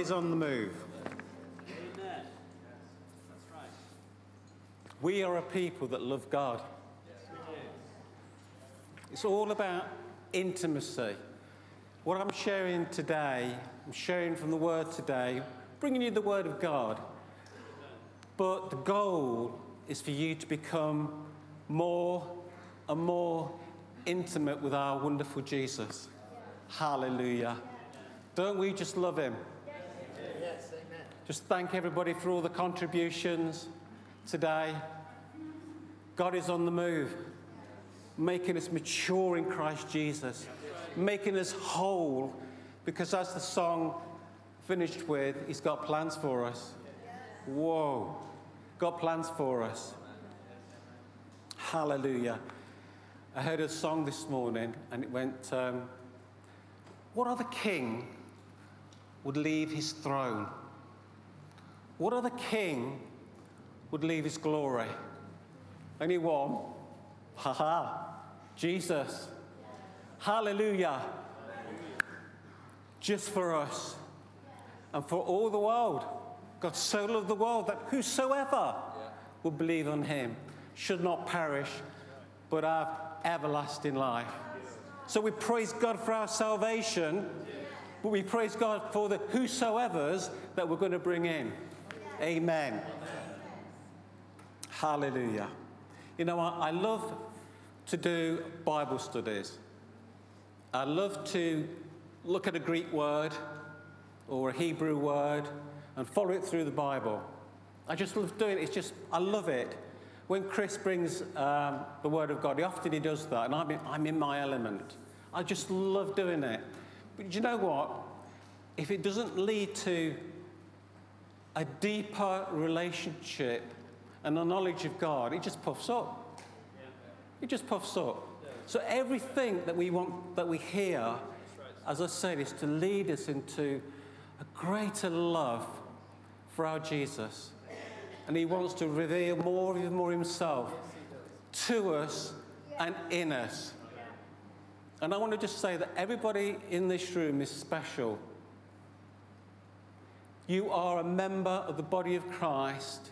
Is on the move. We are a people that love God. It's all about intimacy. What I'm sharing today, I'm sharing from the Word today, bringing you the Word of God. But the goal is for you to become more and more intimate with our wonderful Jesus. Hallelujah. Don't we just love Him? Just thank everybody for all the contributions today. God is on the move, making us mature in Christ Jesus, making us whole, because as the song finished with, He's got plans for us. Whoa, got plans for us. Hallelujah. I heard a song this morning and it went, um, What other king would leave his throne? What other king would leave his glory? Only one. Ha ha. Jesus. Hallelujah. Just for us and for all the world. God so loved the world that whosoever would believe on him should not perish but have everlasting life. So we praise God for our salvation, but we praise God for the whosoever's that we're going to bring in. Amen. Hallelujah. You know, I, I love to do Bible studies. I love to look at a Greek word or a Hebrew word and follow it through the Bible. I just love doing it. It's just, I love it. When Chris brings um, the Word of God, he often he does that, and I'm in, I'm in my element. I just love doing it. But do you know what? If it doesn't lead to a deeper relationship and a knowledge of God, it just puffs up. It just puffs up. So everything that we want, that we hear, as I said, is to lead us into a greater love for our Jesus. And he wants to reveal more and more himself to us and in us. And I want to just say that everybody in this room is special. You are a member of the body of Christ,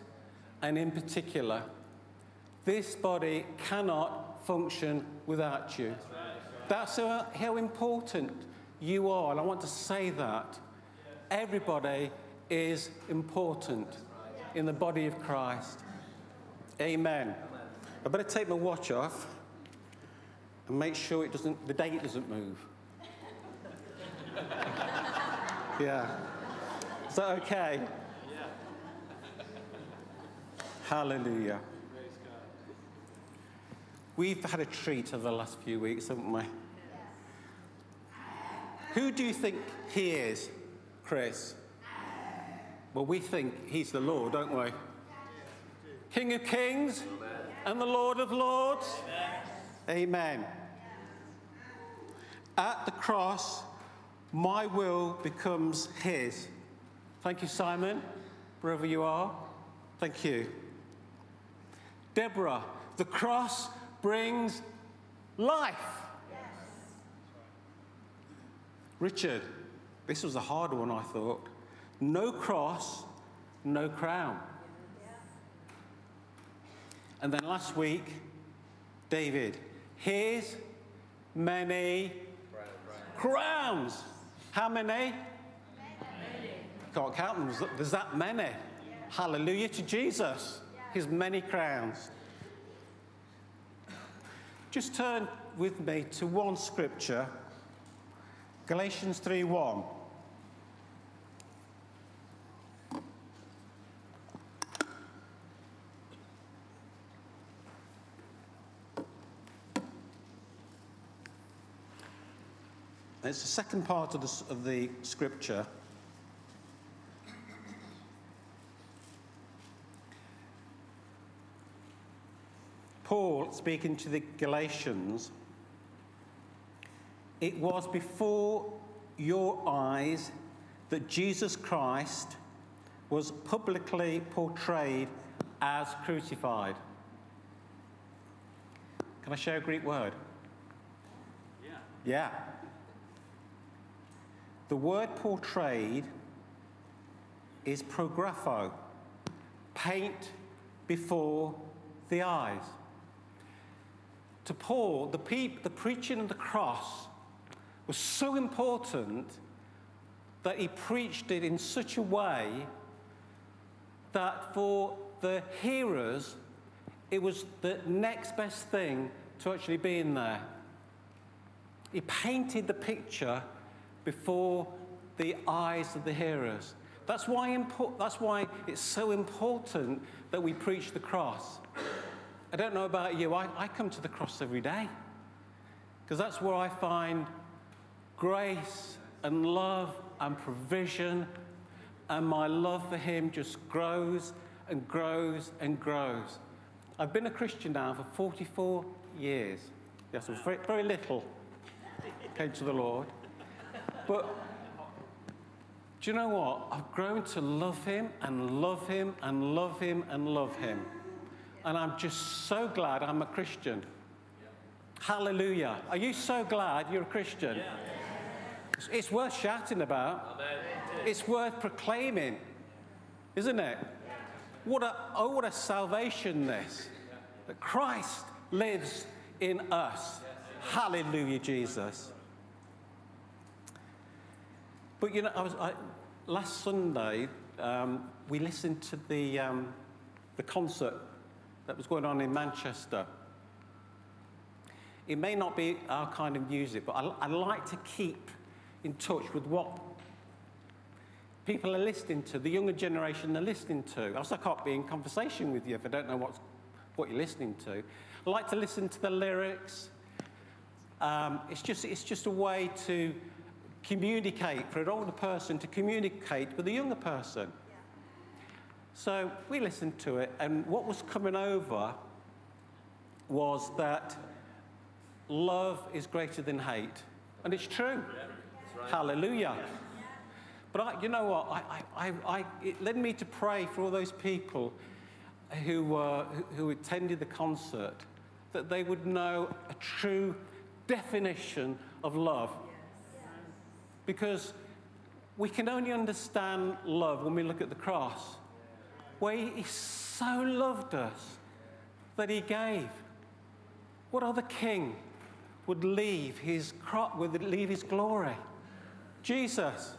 and in particular, this body cannot function without you. That's how, important you are, and I want to say that. Everybody is important in the body of Christ. Amen. I better take my watch off and make sure it doesn't, the date doesn't move. yeah. That okay? Hallelujah. We've had a treat over the last few weeks, haven't we? Who do you think he is, Chris? Well, we think he's the Lord, don't we? King of kings and the Lord of lords. Amen. At the cross, my will becomes his. Thank you, Simon, wherever you are. Thank you. Deborah, the cross brings life. Richard, this was a hard one, I thought. No cross, no crown. And then last week, David, here's many crowns. How many? Can't count them. There's that many. Hallelujah to Jesus. His many crowns. Just turn with me to one scripture Galatians 3 1. It's the second part of the, of the scripture. Paul, speaking to the Galatians, it was before your eyes that Jesus Christ was publicly portrayed as crucified. Can I share a Greek word? Yeah. Yeah. The word portrayed is prographo, paint before the eyes. To Paul, the, the preaching of the cross was so important that he preached it in such a way that for the hearers, it was the next best thing to actually being there. He painted the picture before the eyes of the hearers. That's why, impo- that's why it's so important that we preach the cross. I don't know about you, I, I come to the cross every day because that's where I find grace and love and provision, and my love for Him just grows and grows and grows. I've been a Christian now for 44 years. Yes, I was very, very little, came to the Lord. But do you know what? I've grown to love Him and love Him and love Him and love Him. And I'm just so glad I'm a Christian. Hallelujah. Are you so glad you're a Christian? It's, it's worth shouting about. It's worth proclaiming, isn't it? What a, oh, what a salvation this. That Christ lives in us. Hallelujah, Jesus. But you know, I was, I, last Sunday, um, we listened to the, um, the concert that was going on in Manchester. It may not be our kind of music, but I, I like to keep in touch with what people are listening to, the younger generation are listening to. Else I can't be in conversation with you if I don't know what's, what you're listening to. I like to listen to the lyrics. Um, it's, just, it's just a way to communicate, for an older person to communicate with a younger person. So we listened to it, and what was coming over was that love is greater than hate. And it's true. Hallelujah. But I, you know what? I, I, I, it led me to pray for all those people who, uh, who, who attended the concert that they would know a true definition of love. Because we can only understand love when we look at the cross, where He so loved us that He gave. What other king would leave his, crop, would leave his glory? Jesus.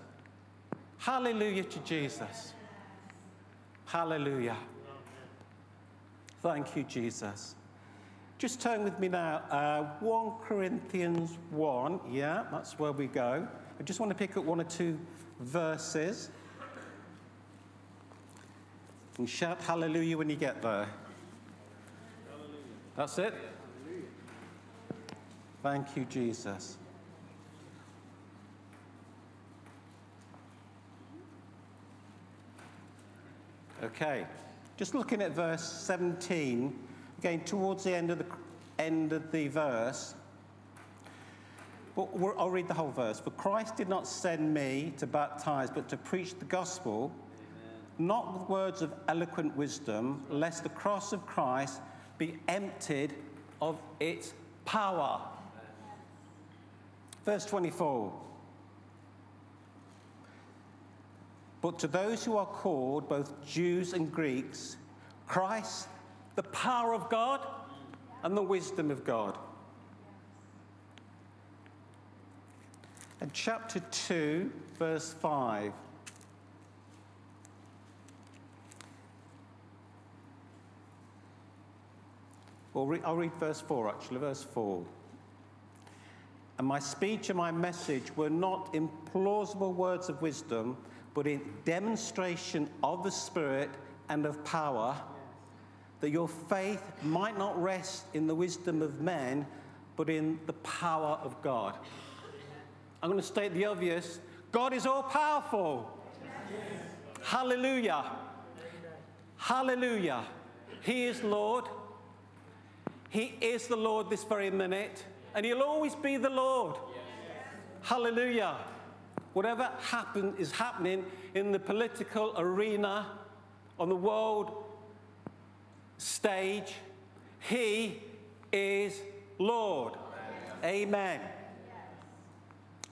Hallelujah to Jesus. Hallelujah. Thank you, Jesus. Just turn with me now. Uh, 1 Corinthians 1. Yeah, that's where we go. I just want to pick up one or two verses. And shout hallelujah when you get there. That's it. Thank you, Jesus. Okay, just looking at verse 17, again towards the end of the end of the verse. But I'll read the whole verse. For Christ did not send me to baptize, but to preach the gospel, not with words of eloquent wisdom, lest the cross of Christ be emptied of its power. Verse 24. But to those who are called, both Jews and Greeks, Christ, the power of God and the wisdom of God. And chapter 2, verse 5. Well, re- I'll read verse 4 actually, verse 4. And my speech and my message were not in plausible words of wisdom, but in demonstration of the Spirit and of power, that your faith might not rest in the wisdom of men, but in the power of God. I'm going to state the obvious God is all powerful. Hallelujah. Hallelujah. He is Lord. He is the Lord this very minute, and He'll always be the Lord. Hallelujah. Whatever happen, is happening in the political arena, on the world stage, He is Lord. Amen.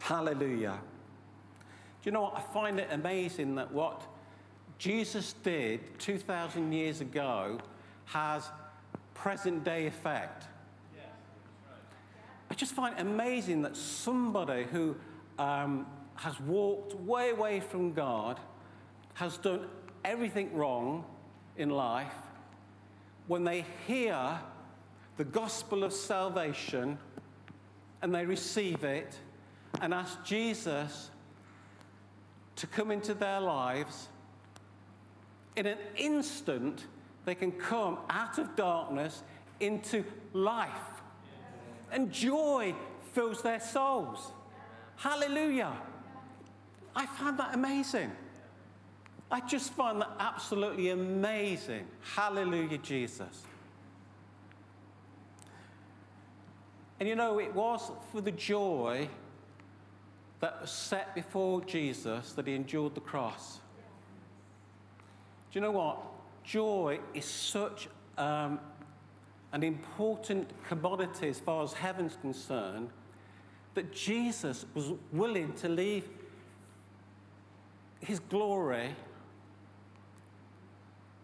Hallelujah. Do you know what? I find it amazing that what Jesus did 2,000 years ago has present day effect. I just find it amazing that somebody who um, has walked way away from God, has done everything wrong in life, when they hear the gospel of salvation and they receive it and ask Jesus to come into their lives, in an instant, they can come out of darkness into life. And joy fills their souls. Hallelujah. I find that amazing. I just find that absolutely amazing. Hallelujah, Jesus. And you know, it was for the joy that was set before Jesus that he endured the cross. Do you know what? Joy is such um, an important commodity as far as heaven's concerned that Jesus was willing to leave his glory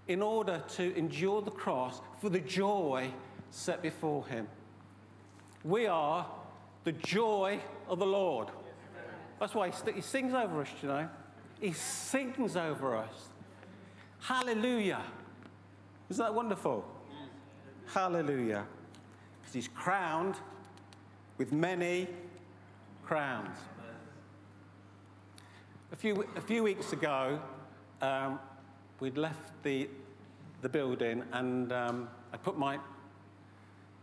in order to endure the cross for the joy set before him. We are the joy of the Lord. That's why he, sings over us, you know. He sings over us. Hallelujah. Isn't that wonderful? Hallelujah. Because he's crowned with many crowns. A few, a few weeks ago, um, we'd left the, the building and um, I put my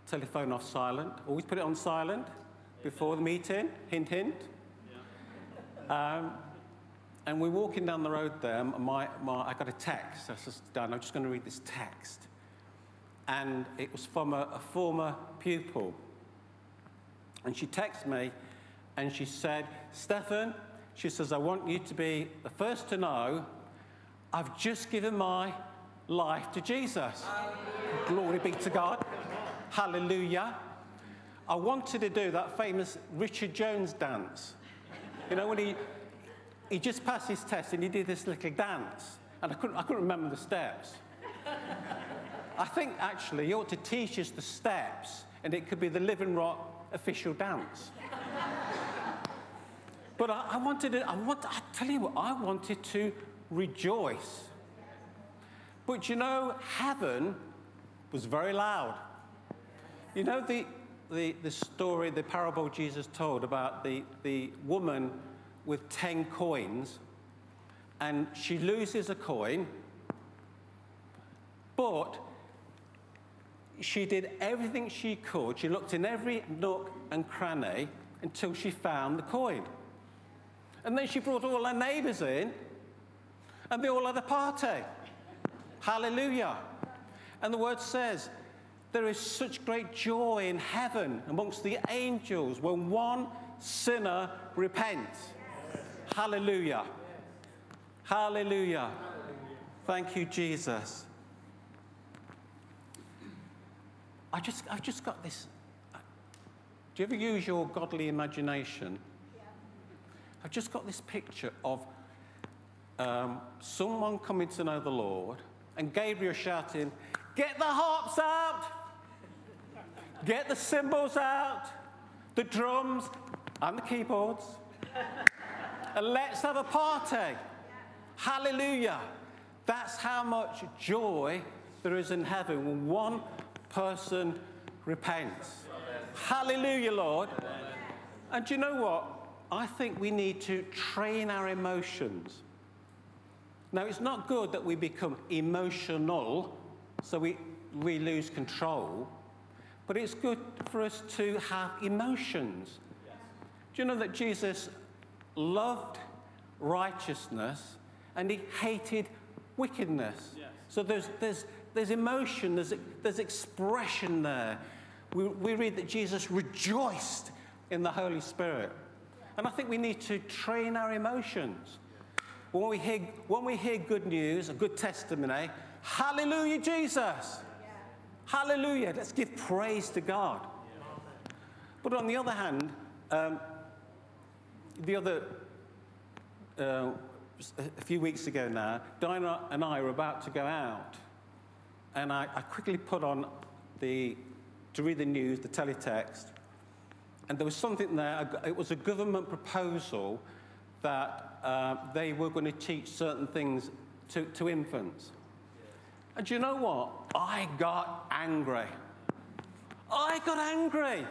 telephone off silent. Always put it on silent before the meeting. Hint, hint. Um, and we're walking down the road there. My, my, I got a text. I'm just going to read this text. And it was from a, a former pupil. And she texted me and she said, Stefan, she says, I want you to be the first to know I've just given my life to Jesus. Hallelujah. Glory be to God. Hallelujah. I wanted to do that famous Richard Jones dance. You know, when he, he just passed his test and he did this little dance, and I couldn't, I couldn't remember the steps. I think actually he ought to teach us the steps, and it could be the Living Rock official dance. but I, I wanted to, I, want, I tell you what, I wanted to rejoice. But you know, heaven was very loud. You know the, the, the story, the parable Jesus told about the, the woman with 10 coins, and she loses a coin, but she did everything she could. She looked in every nook and cranny until she found the coin. And then she brought all her neighbors in, and they all had a party. Hallelujah. And the word says, there is such great joy in heaven amongst the angels when one sinner repents. Hallelujah. Hallelujah. Hallelujah. Thank you, Jesus. I just, I've just got this. Do you ever use your godly imagination? Yeah. I've just got this picture of um, someone coming to know the Lord and Gabriel shouting, Get the harps out! Get the cymbals out, the drums, and the keyboards. And let's have a party. Hallelujah. That's how much joy there is in heaven when one person repents. Hallelujah, Lord. And do you know what? I think we need to train our emotions. Now, it's not good that we become emotional, so we, we lose control. But it's good for us to have emotions. Yes. Do you know that Jesus loved righteousness and he hated wickedness? Yes. So there's, there's, there's emotion, there's, there's expression there. We, we read that Jesus rejoiced in the Holy Spirit. And I think we need to train our emotions. When we hear, when we hear good news, a good testimony, hallelujah, Jesus. Hallelujah. Let's give praise to God. But on the other hand, um, the other, uh, a few weeks ago now, Dinah and I were about to go out. And I, I quickly put on the, to read the news, the teletext. And there was something there, it was a government proposal that uh, they were going to teach certain things to, to infants. And you know what? I got angry. I got angry.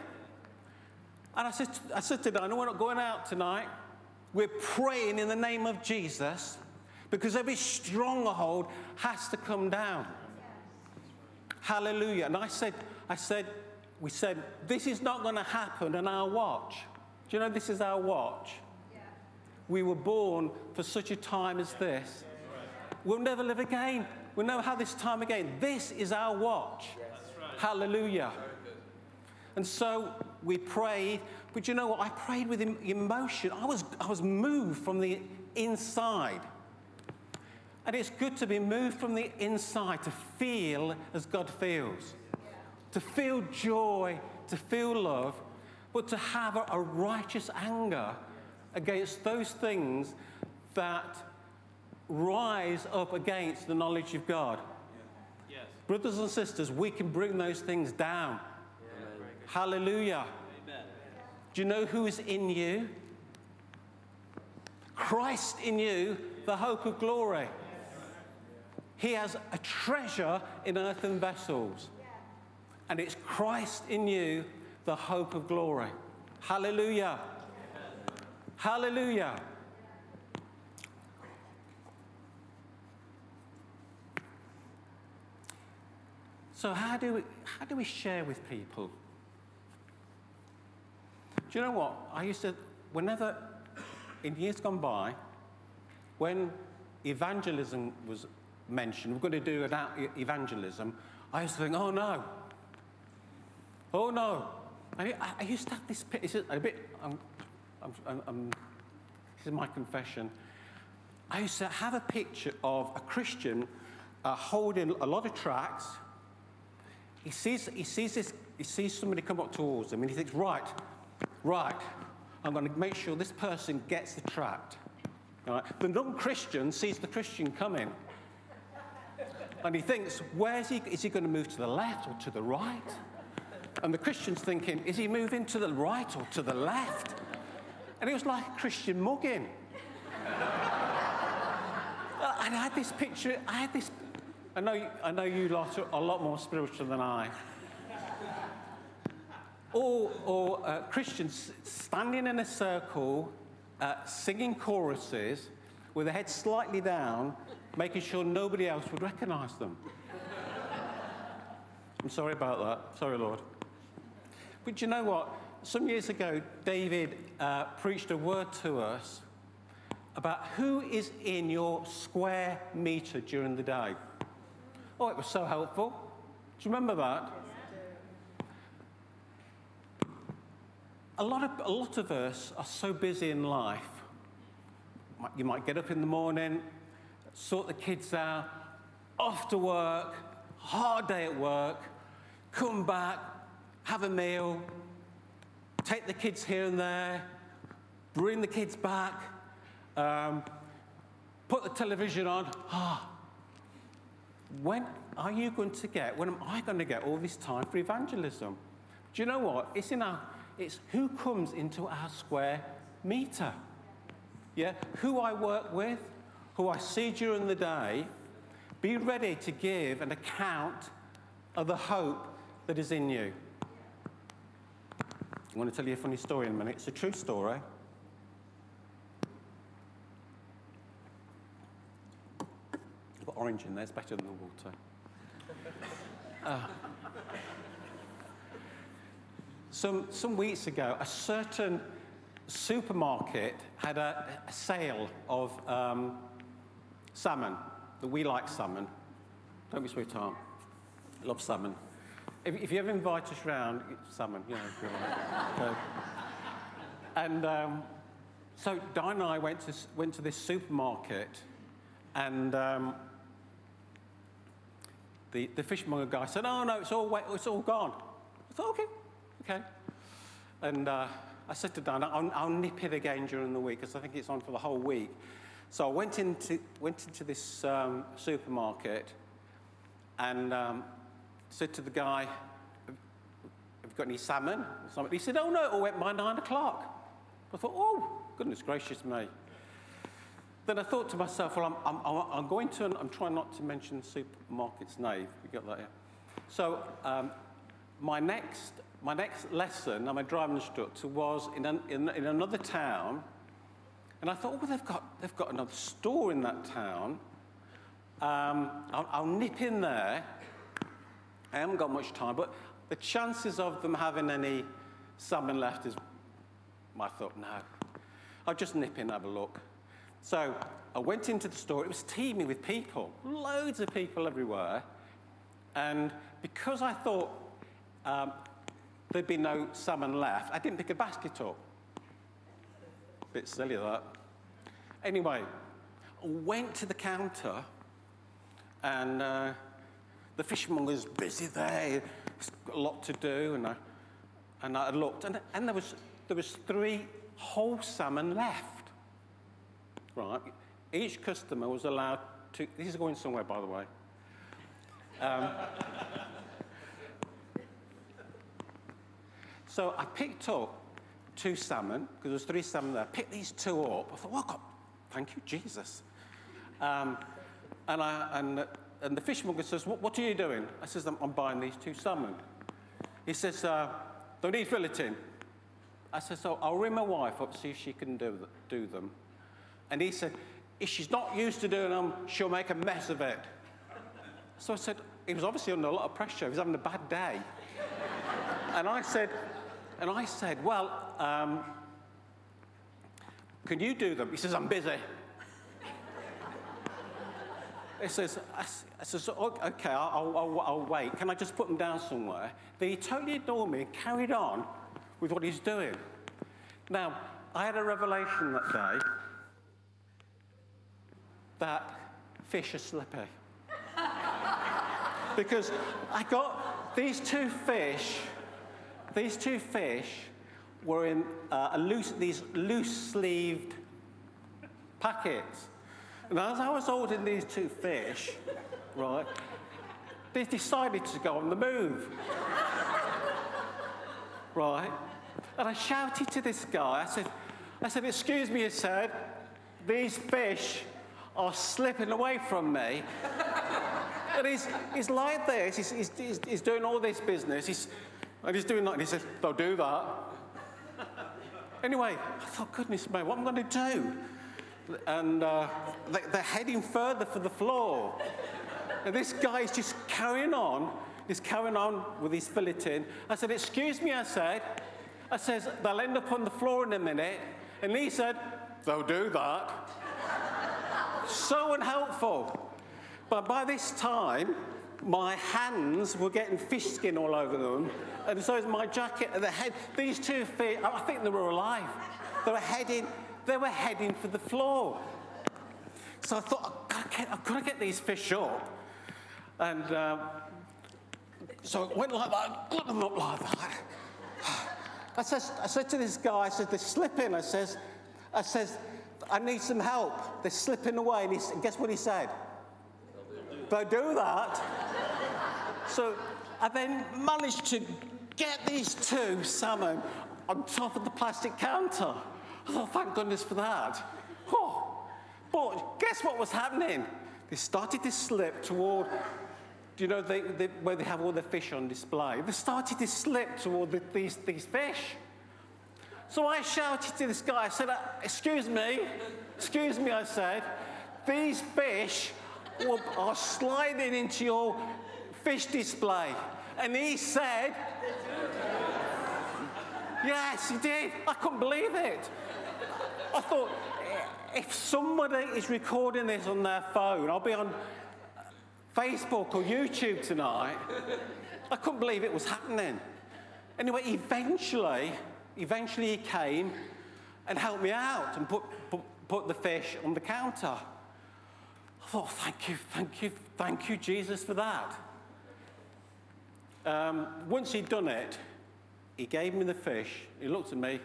And I said, I said to Dinah, we're not going out tonight. We're praying in the name of Jesus because every stronghold has to come down. Hallelujah. And I said, I said, we said, this is not going to happen on our watch. Do you know this is our watch? We were born for such a time as this. We'll never live again. We'll never have this time again. This is our watch. Hallelujah. And so we prayed, but you know what? I prayed with emotion. I was, I was moved from the inside. And it's good to be moved from the inside, to feel as God feels, to feel joy, to feel love, but to have a, a righteous anger against those things that rise up against the knowledge of God. Brothers and sisters, we can bring those things down. Hallelujah. Amen. Do you know who is in you? Christ in you, the hope of glory. He has a treasure in earthen vessels. And it's Christ in you, the hope of glory. Hallelujah. Hallelujah. So, how do, we, how do we share with people? Do you know what? I used to, whenever, in years gone by, when evangelism was mentioned, we're going to do an out- evangelism, I used to think, oh no. Oh no. I, I- used to have this, it's a bit, I'm, I'm, I'm, this is my confession. I used to have a picture of a Christian uh, holding a lot of tracts. He sees, he, sees this, he sees somebody come up towards him and he thinks, right, right, I'm going to make sure this person gets the tract. Right? The non Christian sees the Christian coming. And he thinks, where's he? Is he going to move to the left or to the right? And the Christian's thinking, is he moving to the right or to the left? And it was like a Christian mugging. and I had this picture, I had this, I know, I know you lot are a lot more spiritual than I. Or, uh, Christians standing in a circle, uh, singing choruses with their heads slightly down, making sure nobody else would recognize them. I'm sorry about that. Sorry, Lord. But you know what? Some years ago, David uh, preached a word to us about who is in your square meter during the day. Oh, it was so helpful. Do you remember that? A lot of, a lot of us are so busy in life. You might get up in the morning, sort the kids out, off to work, hard day at work, come back, have a meal, take the kids here and there, bring the kids back, um, put the television on. Ah, when are you going to get, when am I going to get all this time for evangelism? Do you know what? It's in our, it's who comes into our square meter. Yeah, who I work with, who I see during the day, be ready to give an account of the hope that is in you. I want to tell you a funny story in a minute. It's a true story. I've got orange in there, it's better than the water. Uh, some, some weeks ago, a certain supermarket had a, a sale of um, salmon, that we like salmon. Don't be sweetheart. Love salmon. If, if you ever invite us round, salmon, you know. and um, so Diane and I went to, went to this supermarket, and um, the, the fishmonger guy said, "Oh no, it's all wet, it's all gone." I thought, "Okay, okay." And uh, I said to Diane, I'll, "I'll nip it again during the week because I think it's on for the whole week." So I went into went into this um, supermarket and um, said to the guy, "Have you got any salmon?" He said, "Oh no, it all went by nine o'clock." I thought, "Oh, goodness gracious me!" Then I thought to myself, well, I'm, I'm, I'm- going to, I'm trying not to mention supermarket's name. You got that, yeah? So um, my, next, my next lesson, I'm driving instructor, was in, an, in, in another town. And I thought, oh, they've got, they've got another store in that town. Um, I'll, I'll nip in there. I haven't got much time, but the chances of them having any salmon left is, I thought, no. I'll just nip in and have a look. So I went into the store. It was teeming with people, loads of people everywhere. And because I thought um, there'd be no salmon left, I didn't pick a basket up. Bit silly that. Anyway, went to the counter, and uh, the fishmonger's busy there. He's got a lot to do, and I, and I looked, and, and there was there was three whole salmon left. Right. Each customer was allowed to. This is going somewhere, by the way. Um, so I picked up two salmon because there was three salmon there. Picked these two up. I thought, well, thank you, Jesus. Um, and, I, and, and the fishmonger says, what, what are you doing? I says, I'm, I'm buying these two salmon. He says, uh, they need filleting. I said, so I'll ring my wife up, see if she can do, do them. And he said, if she's not used to doing them, she'll make a mess of it. So I said, he was obviously under a lot of pressure. He was having a bad day. and I said, and I said, well, um, can you do them? He says, I'm busy. He says, I, says, okay, I'll, I'll, I'll wait. Can I just put them down somewhere? Then he totally ignored me and carried on with what he's doing. Now, I had a revelation that day that fish are slippy. because I got these two fish, these two fish were in uh, loose, these loose-sleeved packets. And as I was holding these two fish, right, they decided to go on the move. right? And I shouted to this guy, I said, I said, excuse me, he said, these fish are slipping away from me. and he's, he's like this, he's, he's, he's, he's doing all this business, he's, and he's doing that, and he says, They'll do that. Anyway, I thought, goodness me, what am I going to do? And uh, they, they're heading further for the floor. And this guy is just carrying on. He's carrying on with his filleting. I said, excuse me, I said. I says, they'll end up on the floor in a minute. And he said, they'll do that. so unhelpful. But by this time, my hands were getting fish skin all over them. And so is my jacket and the head. These two feet, I think they were alive. They were heading, they were heading for the floor. So I thought, I've got to get, got to get these fish up. And um, so it went like that, got them up like that. I, says, I said to this guy, I said, they're slipping. I says, I says, I need some help. They're slipping away. And he, s- guess what he said? They'll do that. So I then managed to get these two salmon on top of the plastic counter. I thought, thank goodness for that. Oh, but guess what was happening? They started to slip toward, you know, they, they, where they have all the fish on display? They started to slip toward the, these, these fish. So I shouted to this guy, I said, uh, Excuse me, excuse me, I said, these fish are sliding into your fish display. And he said, Yes, he did. I couldn't believe it. I thought, if somebody is recording this on their phone, I'll be on Facebook or YouTube tonight. I couldn't believe it was happening. Anyway, eventually, eventually he came and helped me out and put, put, put the fish on the counter. I thought, thank you, thank you, thank you, Jesus, for that. Um, once he'd done it, he gave me the fish. He looked at me.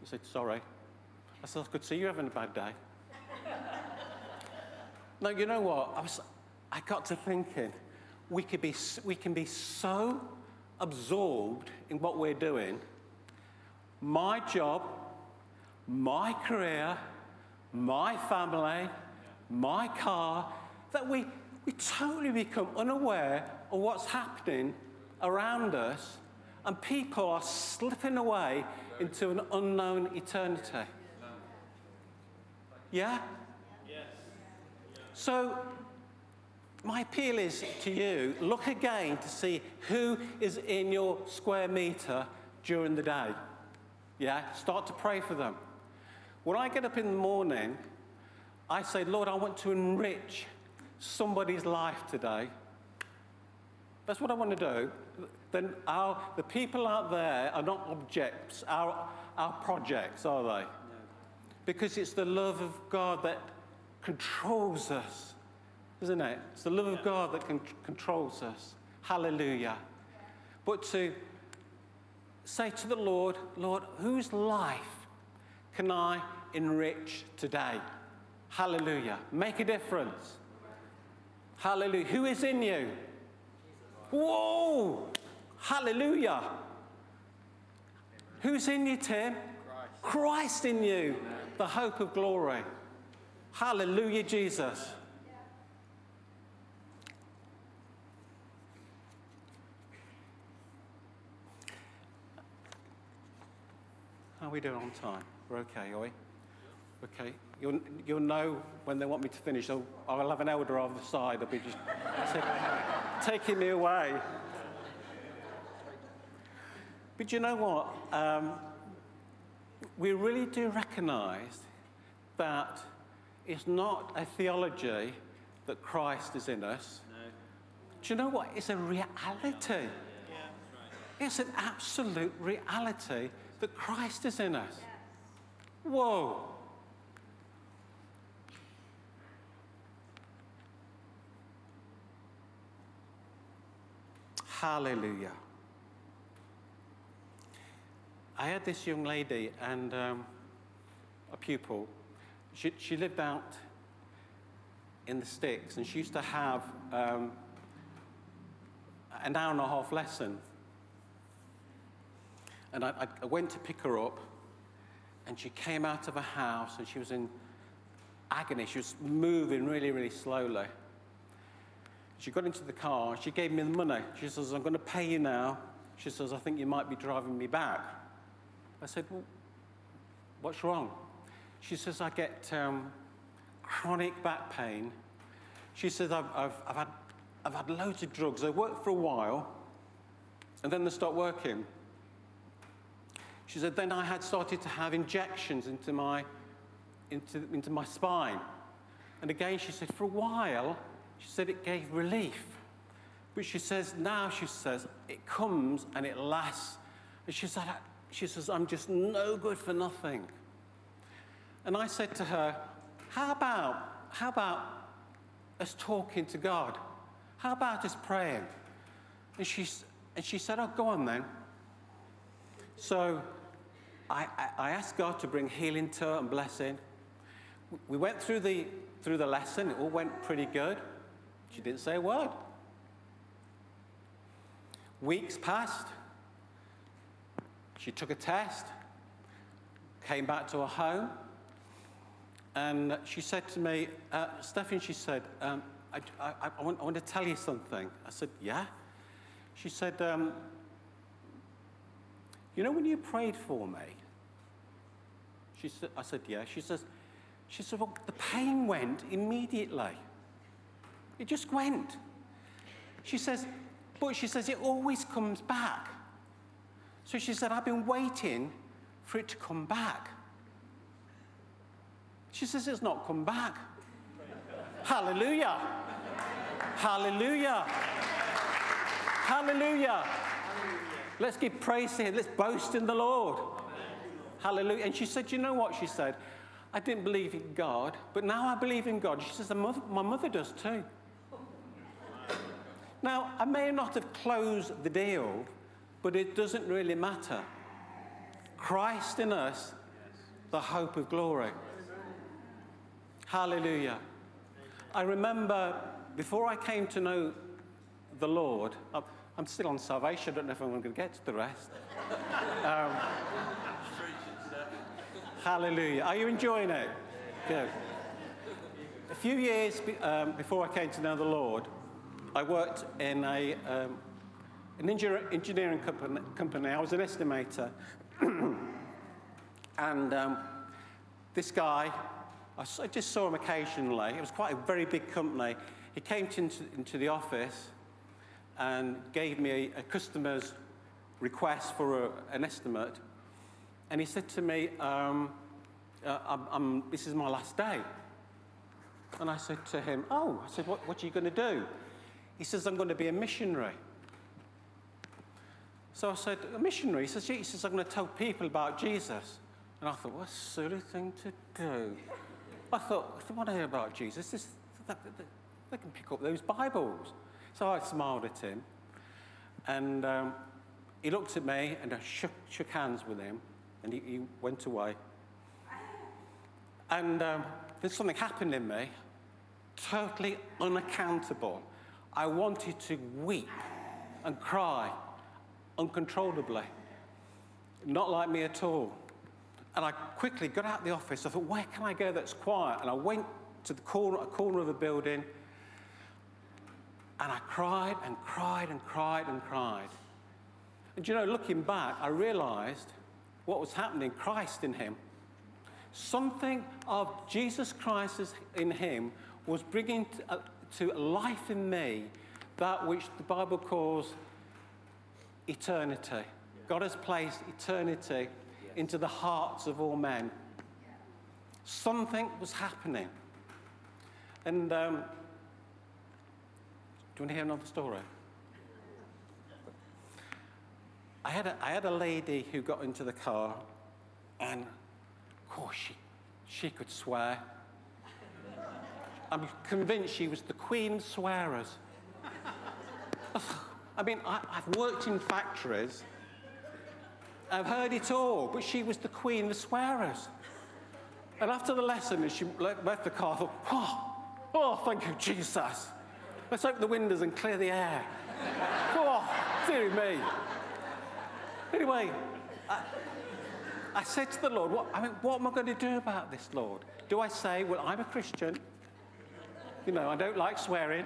He said, Sorry. I said, I could see you having a bad day. now, you know what? I, was, I got to thinking, we, could be, we can be so absorbed in what we're doing. My job, my career, my family, my car, that we, we totally become unaware of what's happening around us, and people are slipping away into an unknown eternity. Yeah? Yes. So, my appeal is to you look again to see who is in your square meter during the day. Yeah? Start to pray for them. When I get up in the morning, I say, Lord, I want to enrich somebody's life today. That's what I want to do. Then our, the people out there are not objects, our, our projects, are they? No. Because it's the love of God that controls us, isn't it? It's the love of God that con- controls us. Hallelujah. But to say to the Lord, Lord, whose life can I enrich today? Hallelujah. Make a difference. Hallelujah. Who is in you? Whoa! Hallelujah. Who's in you, Tim? Christ, Christ in you, the hope of glory. Hallelujah, Jesus. How are we doing on time? We're okay, are we? Okay. You'll, you'll know when they want me to finish. I'll, I'll have an elder on the side. They'll be just taking me away. But you know what? Um, we really do recognize that it's not a theology that Christ is in us. No. Do you know what? It's a reality. Yeah, right. It's an absolute reality that Christ is in us. Whoa. Hallelujah. I had this young lady and um, a pupil. She, she, lived out in the sticks and she used to have um, an hour and a half lesson. And I, I went to pick her up and she came out of a house and she was in agony. She was moving really, really slowly. She got into the car. She gave me the money. She says, I'm going to pay you now. She says, I think you might be driving me back. I said, Well, what's wrong? She says, I get um, chronic back pain. She says, I've, I've, I've, had, I've had loads of drugs. They work for a while, and then they stop working. She said, then I had started to have injections into my, into, into my spine. And again, she said, for a while, she said it gave relief. But she says, now she says, it comes and it lasts. And she said, she says, I'm just no good for nothing. And I said to her, how about, how about us talking to God? How about us praying? And she, and she said, oh, go on then. So I, I, asked God to bring healing to her and blessing. We went through the, through the lesson. It all went pretty good. She didn't say a word. Weeks passed. She took a test, came back to her home, and she said to me, uh, Stephen, she said, um, I, I, I, want, I, want, to tell you something. I said, Yeah. She said, um, You know when you prayed for me? She said, I said, Yeah. She says, she said, Well, the pain went immediately. It just went. She says, but she says it always comes back. So she said, I've been waiting for it to come back. She says, It's not come back. Hallelujah. Hallelujah. Hallelujah. Let's give praise to Him. Let's boast in the Lord. Hallelujah. And she said, You know what? She said, I didn't believe in God, but now I believe in God. She says, My mother does too. Now, I may not have closed the deal, but it doesn't really matter. Christ in us, the hope of glory. Hallelujah. I remember before I came to know the Lord, I'm still on salvation, I don't know if I'm going to get to the rest. Um, hallelujah. Are you enjoying it? Good. A few years be, um, before I came to know the Lord, I worked in a, um, an engineering company. I was an estimator. and um, this guy, I just saw him occasionally. It was quite a very big company. He came into, into the office and gave me a, a customer's request for a, an estimate. And he said to me, um, uh, I'm, I'm, This is my last day. And I said to him, Oh, I said, What, what are you going to do? He says, I'm going to be a missionary. So I said, A missionary? He says, He says, I'm going to tell people about Jesus. And I thought, What a silly thing to do. I thought, if they want to hear about Jesus, this, that, that, they can pick up those Bibles. So I smiled at him. And um, he looked at me and I shook, shook hands with him. And he, he went away. And um, then something happened in me, totally unaccountable. I wanted to weep and cry uncontrollably. Not like me at all. And I quickly got out of the office. I thought, where can I go that's quiet? And I went to the corner, a corner of the building, and I cried and cried and cried and cried. And you know, looking back, I realized what was happening Christ in him. Something of Jesus Christ in him was bringing uh, to life in me that which the Bible calls eternity. God has placed eternity into the hearts of all men. Something was happening. And um, do you want to hear another story? I had, a, I had a lady who got into the car, and of course, she, she could swear. I'm convinced she was the queen of swearers. I mean, I, I've worked in factories I've heard it all, but she was the queen of swearers. And after the lesson, as she left the car, I thought, oh, oh, thank you, Jesus. Let's open the windows and clear the air. oh, dear me. Anyway, I, I said to the Lord, what, I mean, what am I going to do about this, Lord? Do I say, well, I'm a Christian? You know, I don't like swearing.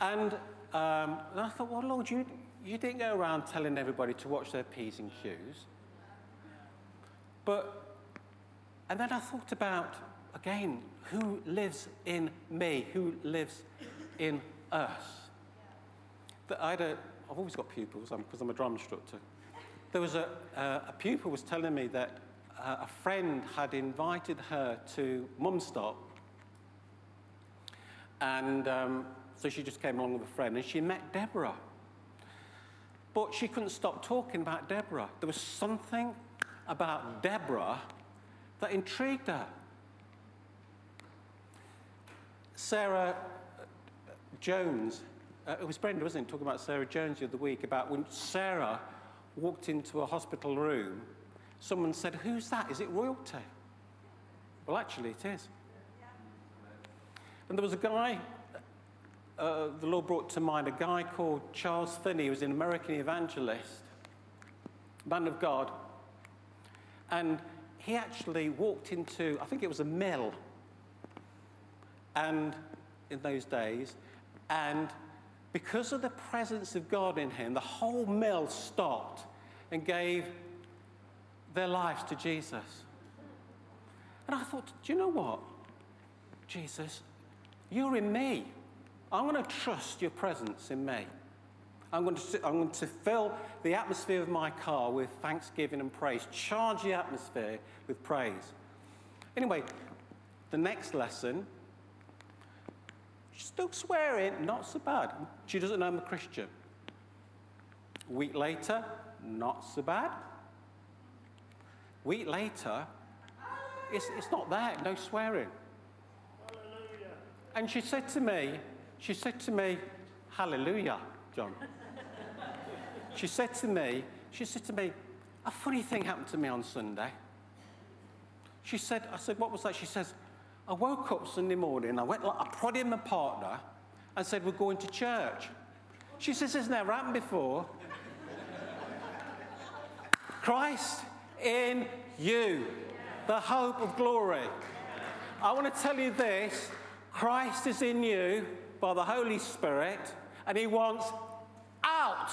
And, um, and I thought, well, Lord, you, you didn't go around telling everybody to watch their P's and Q's. But, and then I thought about, again, who lives in me, who lives in us. That I had a, I've always got pupils because I'm, I'm, a drum instructor. There was a, uh, a pupil was telling me that uh, a friend had invited her to Mumstop. And um, so she just came along with a friend and she met Deborah. But she couldn't stop talking about Deborah. There was something about Deborah that intrigued her. Sarah uh, Jones, uh, it was Brenda, wasn't it, talking about Sarah Jones the other week about when Sarah walked into a hospital room, someone said, Who's that? Is it royalty? Well, actually, it is. And there was a guy uh, the Lord brought to mind a guy called Charles Finney, who was an American evangelist, man of God. And he actually walked into, I think it was a mill, and in those days, and because of the presence of God in him, the whole mill stopped and gave their lives to Jesus. And I thought, do you know what? Jesus, you're in me. I'm going to trust your presence in me. I'm going, to, I'm going to fill the atmosphere of my car with thanksgiving and praise, charge the atmosphere with praise. Anyway, the next lesson, she's still swearing, not so bad. She doesn't know I'm a Christian. A week later, not so bad. A week later, it's, it's not there, no swearing. Hallelujah. And she said to me, she said to me, Hallelujah, John. she said to me, she said to me, a funny thing happened to me on Sunday. She said, I said, what was that? She says, I woke up Sunday morning, I went, I prodded my partner and said, we're going to church. She says, it's never happened before. Christ in you, the hope of glory. I want to tell you this Christ is in you by the Holy Spirit, and He wants out.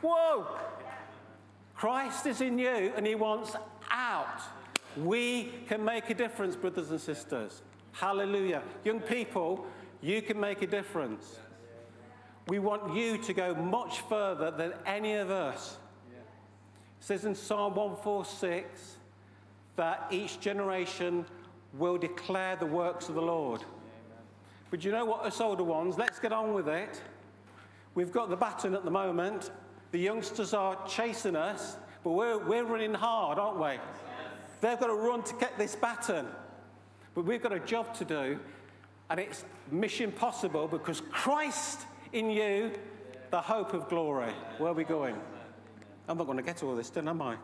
Whoa! Christ is in you, and He wants out. We can make a difference, brothers and sisters. Hallelujah. Young people, you can make a difference. We want you to go much further than any of us. It says in Psalm 146 that each generation will declare the works of the Lord. But you know what, us older ones, let's get on with it. We've got the baton at the moment. The youngsters are chasing us, but we're, we're running hard, aren't we? They've got to run to get this baton. But we've got a job to do, and it's mission possible because Christ in you, the hope of glory. Where are we going? I'm not going to get all this done, am I?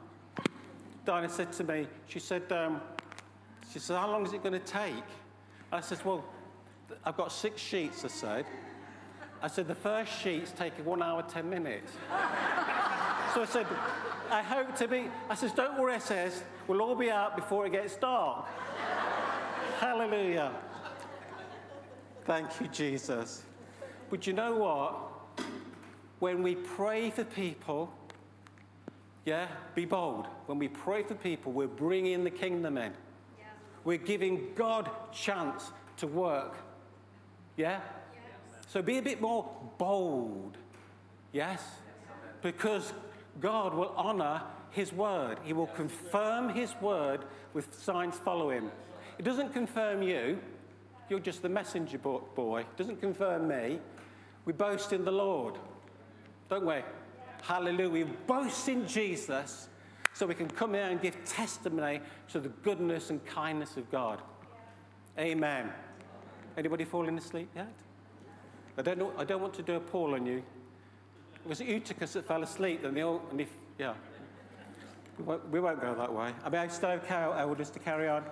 Dinah said to me, she said, um, she said, how long is it going to take? I said, well, I've got six sheets, I said. I said, the first sheet's taking one hour, 10 minutes. so I said, I hope to be, I says, don't worry, I says, we'll all be out before it gets dark. Hallelujah. Thank you, Jesus. But you know what? When we pray for people, yeah, be bold. When we pray for people, we're bringing the kingdom in. Yeah. We're giving God chance to work. Yeah? Yes. So be a bit more bold. Yes? Because God will honor his word. He will confirm his word with signs following. It doesn't confirm you. You're just the messenger boy. It doesn't confirm me. We boast in the Lord, don't we? Hallelujah. We boast in Jesus so we can come here and give testimony to the goodness and kindness of God. Amen. Anybody falling asleep yet? I don't, know, I don't want to do a poll on you. It Was Eutychus that fell asleep? And, they all, and if, yeah. We won't, we won't go that way. I mean, I still okay, elders, to carry on?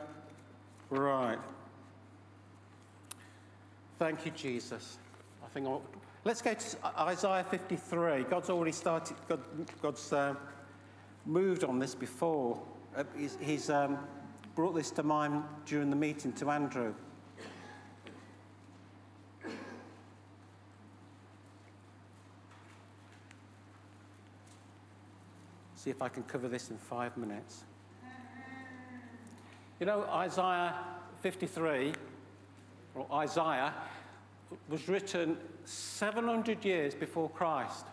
Right. Thank you, Jesus. I think I'll, let's go to Isaiah 53. God's already started, God, God's uh, moved on this before. Uh, he's, he's um, brought this to mind during the meeting to Andrew. See if I can cover this in five minutes. You know, Isaiah 53, or Isaiah, was written 700 years before Christ.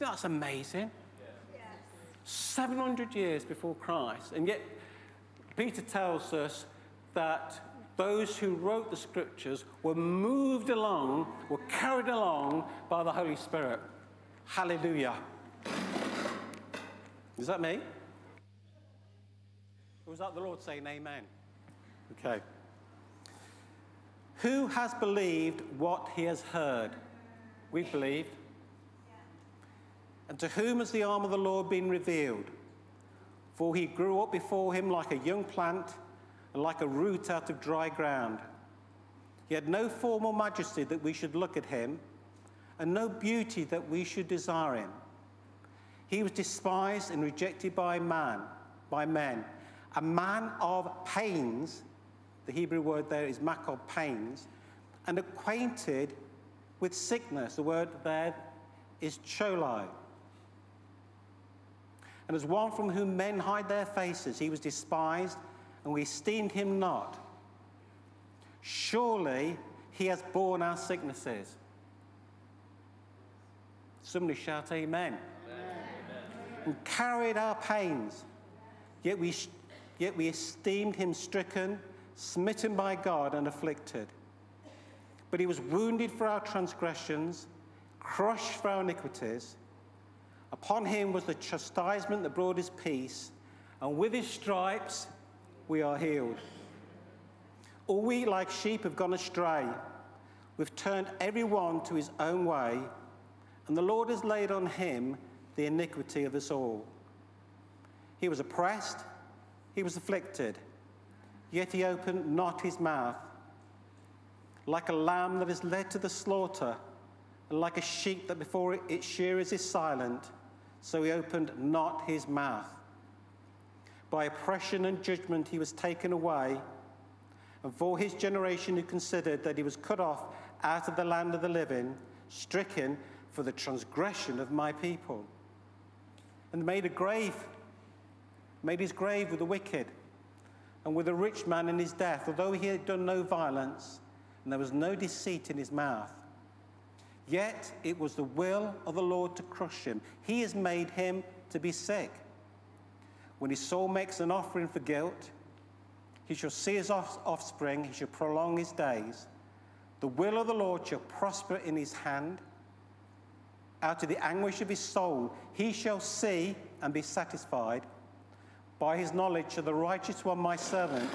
That's amazing. Yes. 700 years before Christ. And yet, Peter tells us that those who wrote the scriptures were moved along, were carried along by the Holy Spirit. Hallelujah. Is that me? Or was that the Lord saying amen? Okay. Who has believed what he has heard? We've believed. And to whom has the arm of the Lord been revealed? For he grew up before him like a young plant and like a root out of dry ground. He had no form or majesty that we should look at him, and no beauty that we should desire him. He was despised and rejected by man, by men, a man of pains. The Hebrew word there is makod pains, and acquainted with sickness. The word there is cholai. And as one from whom men hide their faces, he was despised, and we esteemed him not. Surely he has borne our sicknesses Somebody shout amen. And carried our pains, yet we, yet we esteemed him stricken, smitten by God, and afflicted. But he was wounded for our transgressions, crushed for our iniquities. Upon him was the chastisement that brought us peace, and with his stripes we are healed. All we, like sheep, have gone astray. We've turned every one to his own way, and the Lord has laid on him the iniquity of us all. He was oppressed, he was afflicted, yet he opened not his mouth. Like a lamb that is led to the slaughter, and like a sheep that before its shearers is silent, so he opened not his mouth. By oppression and judgment he was taken away. And for his generation who considered that he was cut off out of the land of the living, stricken for the transgression of my people. And made a grave, made his grave with the wicked, and with a rich man in his death, although he had done no violence, and there was no deceit in his mouth. Yet it was the will of the Lord to crush him. He has made him to be sick. When his soul makes an offering for guilt, he shall see his offspring, he shall prolong his days. The will of the Lord shall prosper in his hand. Out of the anguish of his soul, he shall see and be satisfied. By his knowledge shall the righteous one, my servant,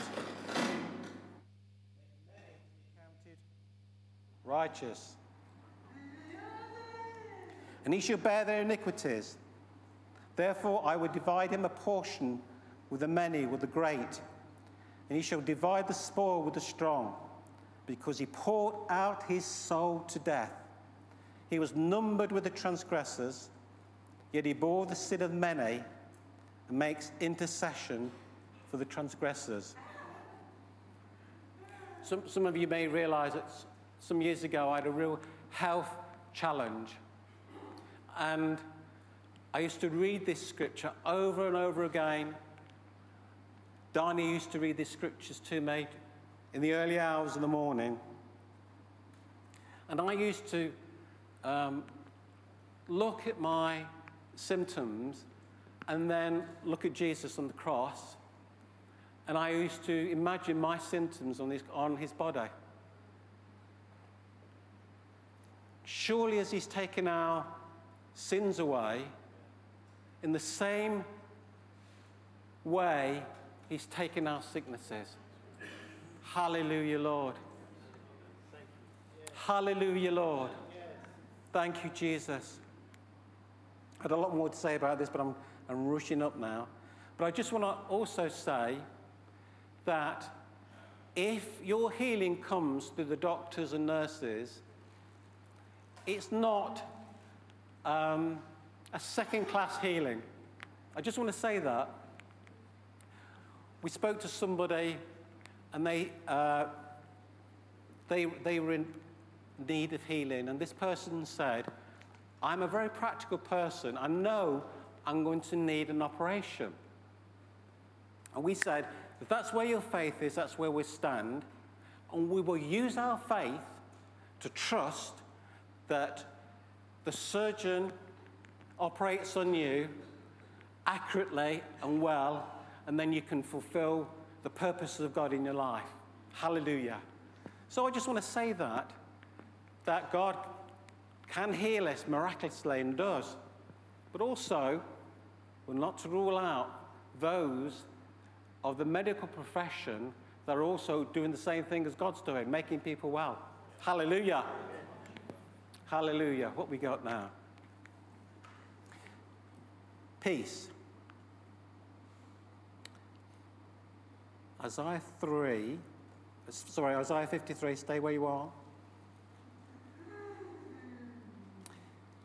righteous. And he shall bear their iniquities. Therefore, I will divide him a portion with the many, with the great and he shall divide the spoil with the strong, because he poured out his soul to death. He was numbered with the transgressors, yet he bore the sin of many and makes intercession for the transgressors. Some, some of you may realize that some years ago I had a real health challenge. And I used to read this scripture over and over again Darnie used to read the scriptures to me in the early hours of the morning. And I used to um, look at my symptoms and then look at Jesus on the cross. And I used to imagine my symptoms on his, on his body. Surely, as he's taken our sins away, in the same way, He's taken our sicknesses. Hallelujah, Lord. Hallelujah, Lord. Thank you, Jesus. I had a lot more to say about this, but I'm, I'm rushing up now. But I just want to also say that if your healing comes through the doctors and nurses, it's not um, a second class healing. I just want to say that we spoke to somebody and they, uh, they, they were in need of healing. And this person said, I'm a very practical person. I know I'm going to need an operation. And we said, if that's where your faith is, that's where we stand. And we will use our faith to trust that the surgeon operates on you accurately and well and then you can fulfill the purposes of God in your life. Hallelujah. So I just want to say that, that God can heal us miraculously and does. But also, we're not to rule out those of the medical profession that are also doing the same thing as God's doing, making people well. Hallelujah. Hallelujah. What we got now? Peace. Isaiah 3, sorry, Isaiah 53, stay where you are.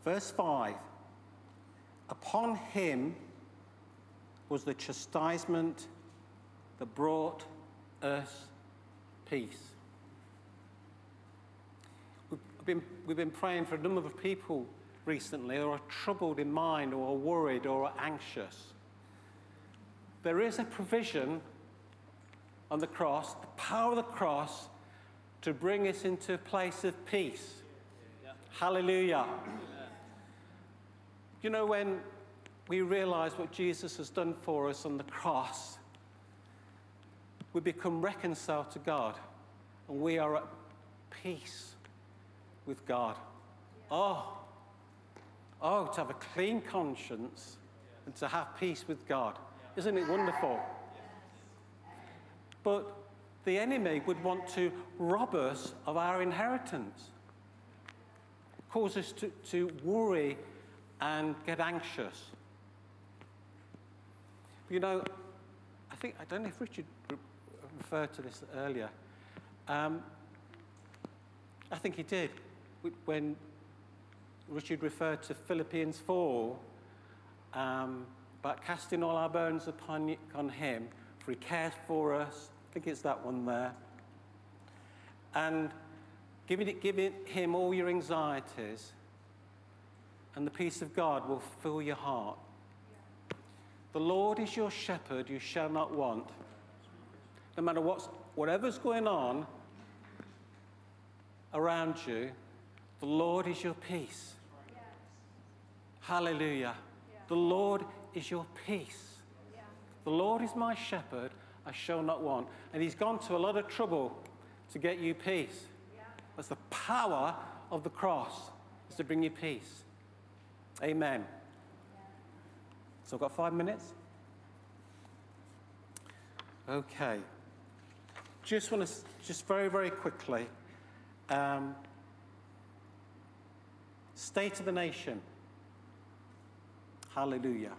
Verse 5 Upon him was the chastisement that brought us peace. We've been, we've been praying for a number of people recently who are troubled in mind or are worried or are anxious. There is a provision on the cross, the power of the cross, to bring us into a place of peace. Yeah. Hallelujah. You know, when we realize what Jesus has done for us on the cross, we become reconciled to God and we are at peace with God. Oh, oh, to have a clean conscience and to have peace with God. Isn't it wonderful? But the enemy would want to rob us of our inheritance, cause us to, to worry and get anxious. You know, I think, I don't know if Richard referred to this earlier. Um, I think he did when Richard referred to Philippians 4 um, about casting all our burdens upon, on him, for he cares for us. I think it's that one there. And giving, it, giving him all your anxieties, and the peace of God will fill your heart. The Lord is your shepherd, you shall not want. No matter what's, whatever's going on around you, the Lord is your peace. Hallelujah. The Lord is your peace. The Lord is my shepherd, I shall not want. And He's gone to a lot of trouble to get you peace. That's the power of the cross, is to bring you peace. Amen. So I've got five minutes. Okay. Just want to, just very, very quickly, um, state of the nation. Hallelujah.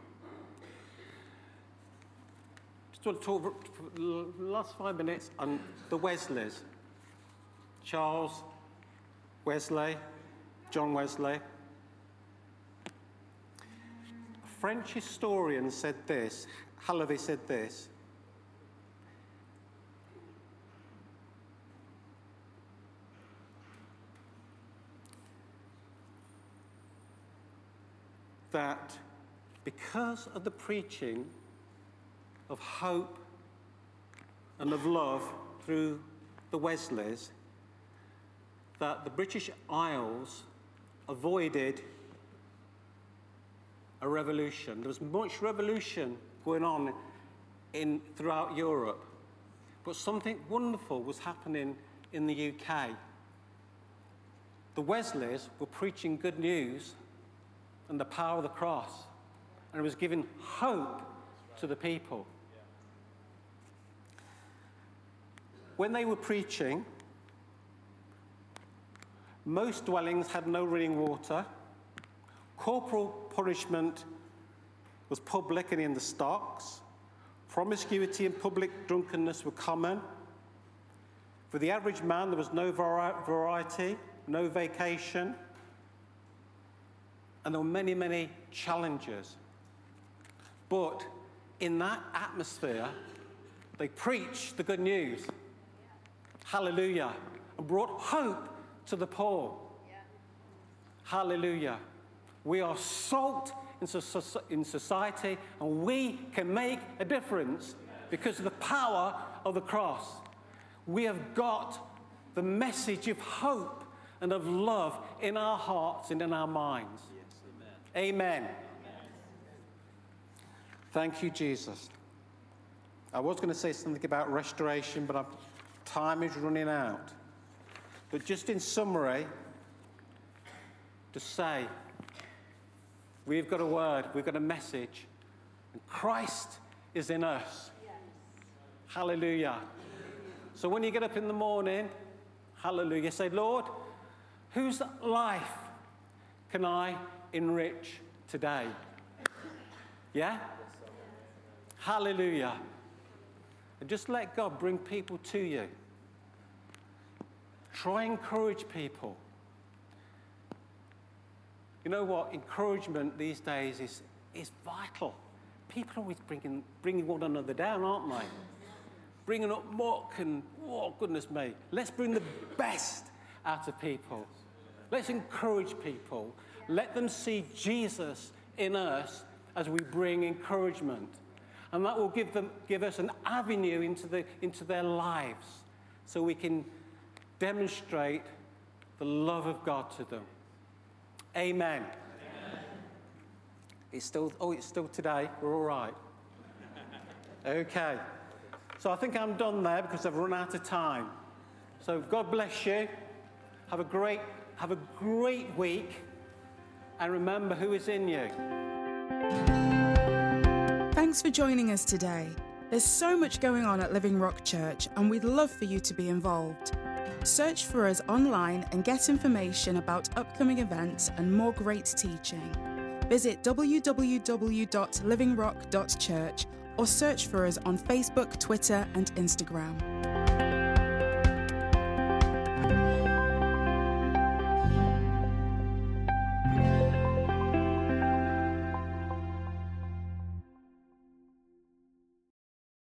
Just want to talk for the last five minutes on the Wesleys. Charles Wesley, John Wesley. A French historian said this, Halévy said this. that because of the preaching of hope and of love through the Wesleys, that the British Isles avoided a revolution. There was much revolution going on in, throughout Europe, but something wonderful was happening in the UK. The Wesleys were preaching good news and the power of the cross. And it was giving hope to the people. When they were preaching, most dwellings had no running water. Corporal punishment was public and in the stocks. Promiscuity and public drunkenness were common. For the average man, there was no variety, no vacation, and there were many, many challenges. But in that atmosphere, they preached the good news. Hallelujah. And brought hope to the poor. Hallelujah. We are salt in society and we can make a difference because of the power of the cross. We have got the message of hope and of love in our hearts and in our minds. Amen. Thank you, Jesus. I was going to say something about restoration, but time is running out. But just in summary, to say, we've got a word, we've got a message, and Christ is in us. Yes. Hallelujah. So when you get up in the morning, hallelujah, say, Lord, whose life can I enrich today. Yeah? Hallelujah. And just let God bring people to you. Try and encourage people. You know what? Encouragement these days is, is vital. People are always bringing, bringing one another down, aren't they? Bringing up muck and, oh, goodness me. Let's bring the best out of people. Let's encourage people let them see Jesus in us as we bring encouragement. And that will give, them, give us an avenue into, the, into their lives so we can demonstrate the love of God to them. Amen. Amen. It's still, oh, it's still today. We're all right. Okay. So I think I'm done there because I've run out of time. So God bless you. Have a great, have a great week. And remember who is in you. Thanks for joining us today. There's so much going on at Living Rock Church, and we'd love for you to be involved. Search for us online and get information about upcoming events and more great teaching. Visit www.livingrock.church or search for us on Facebook, Twitter, and Instagram.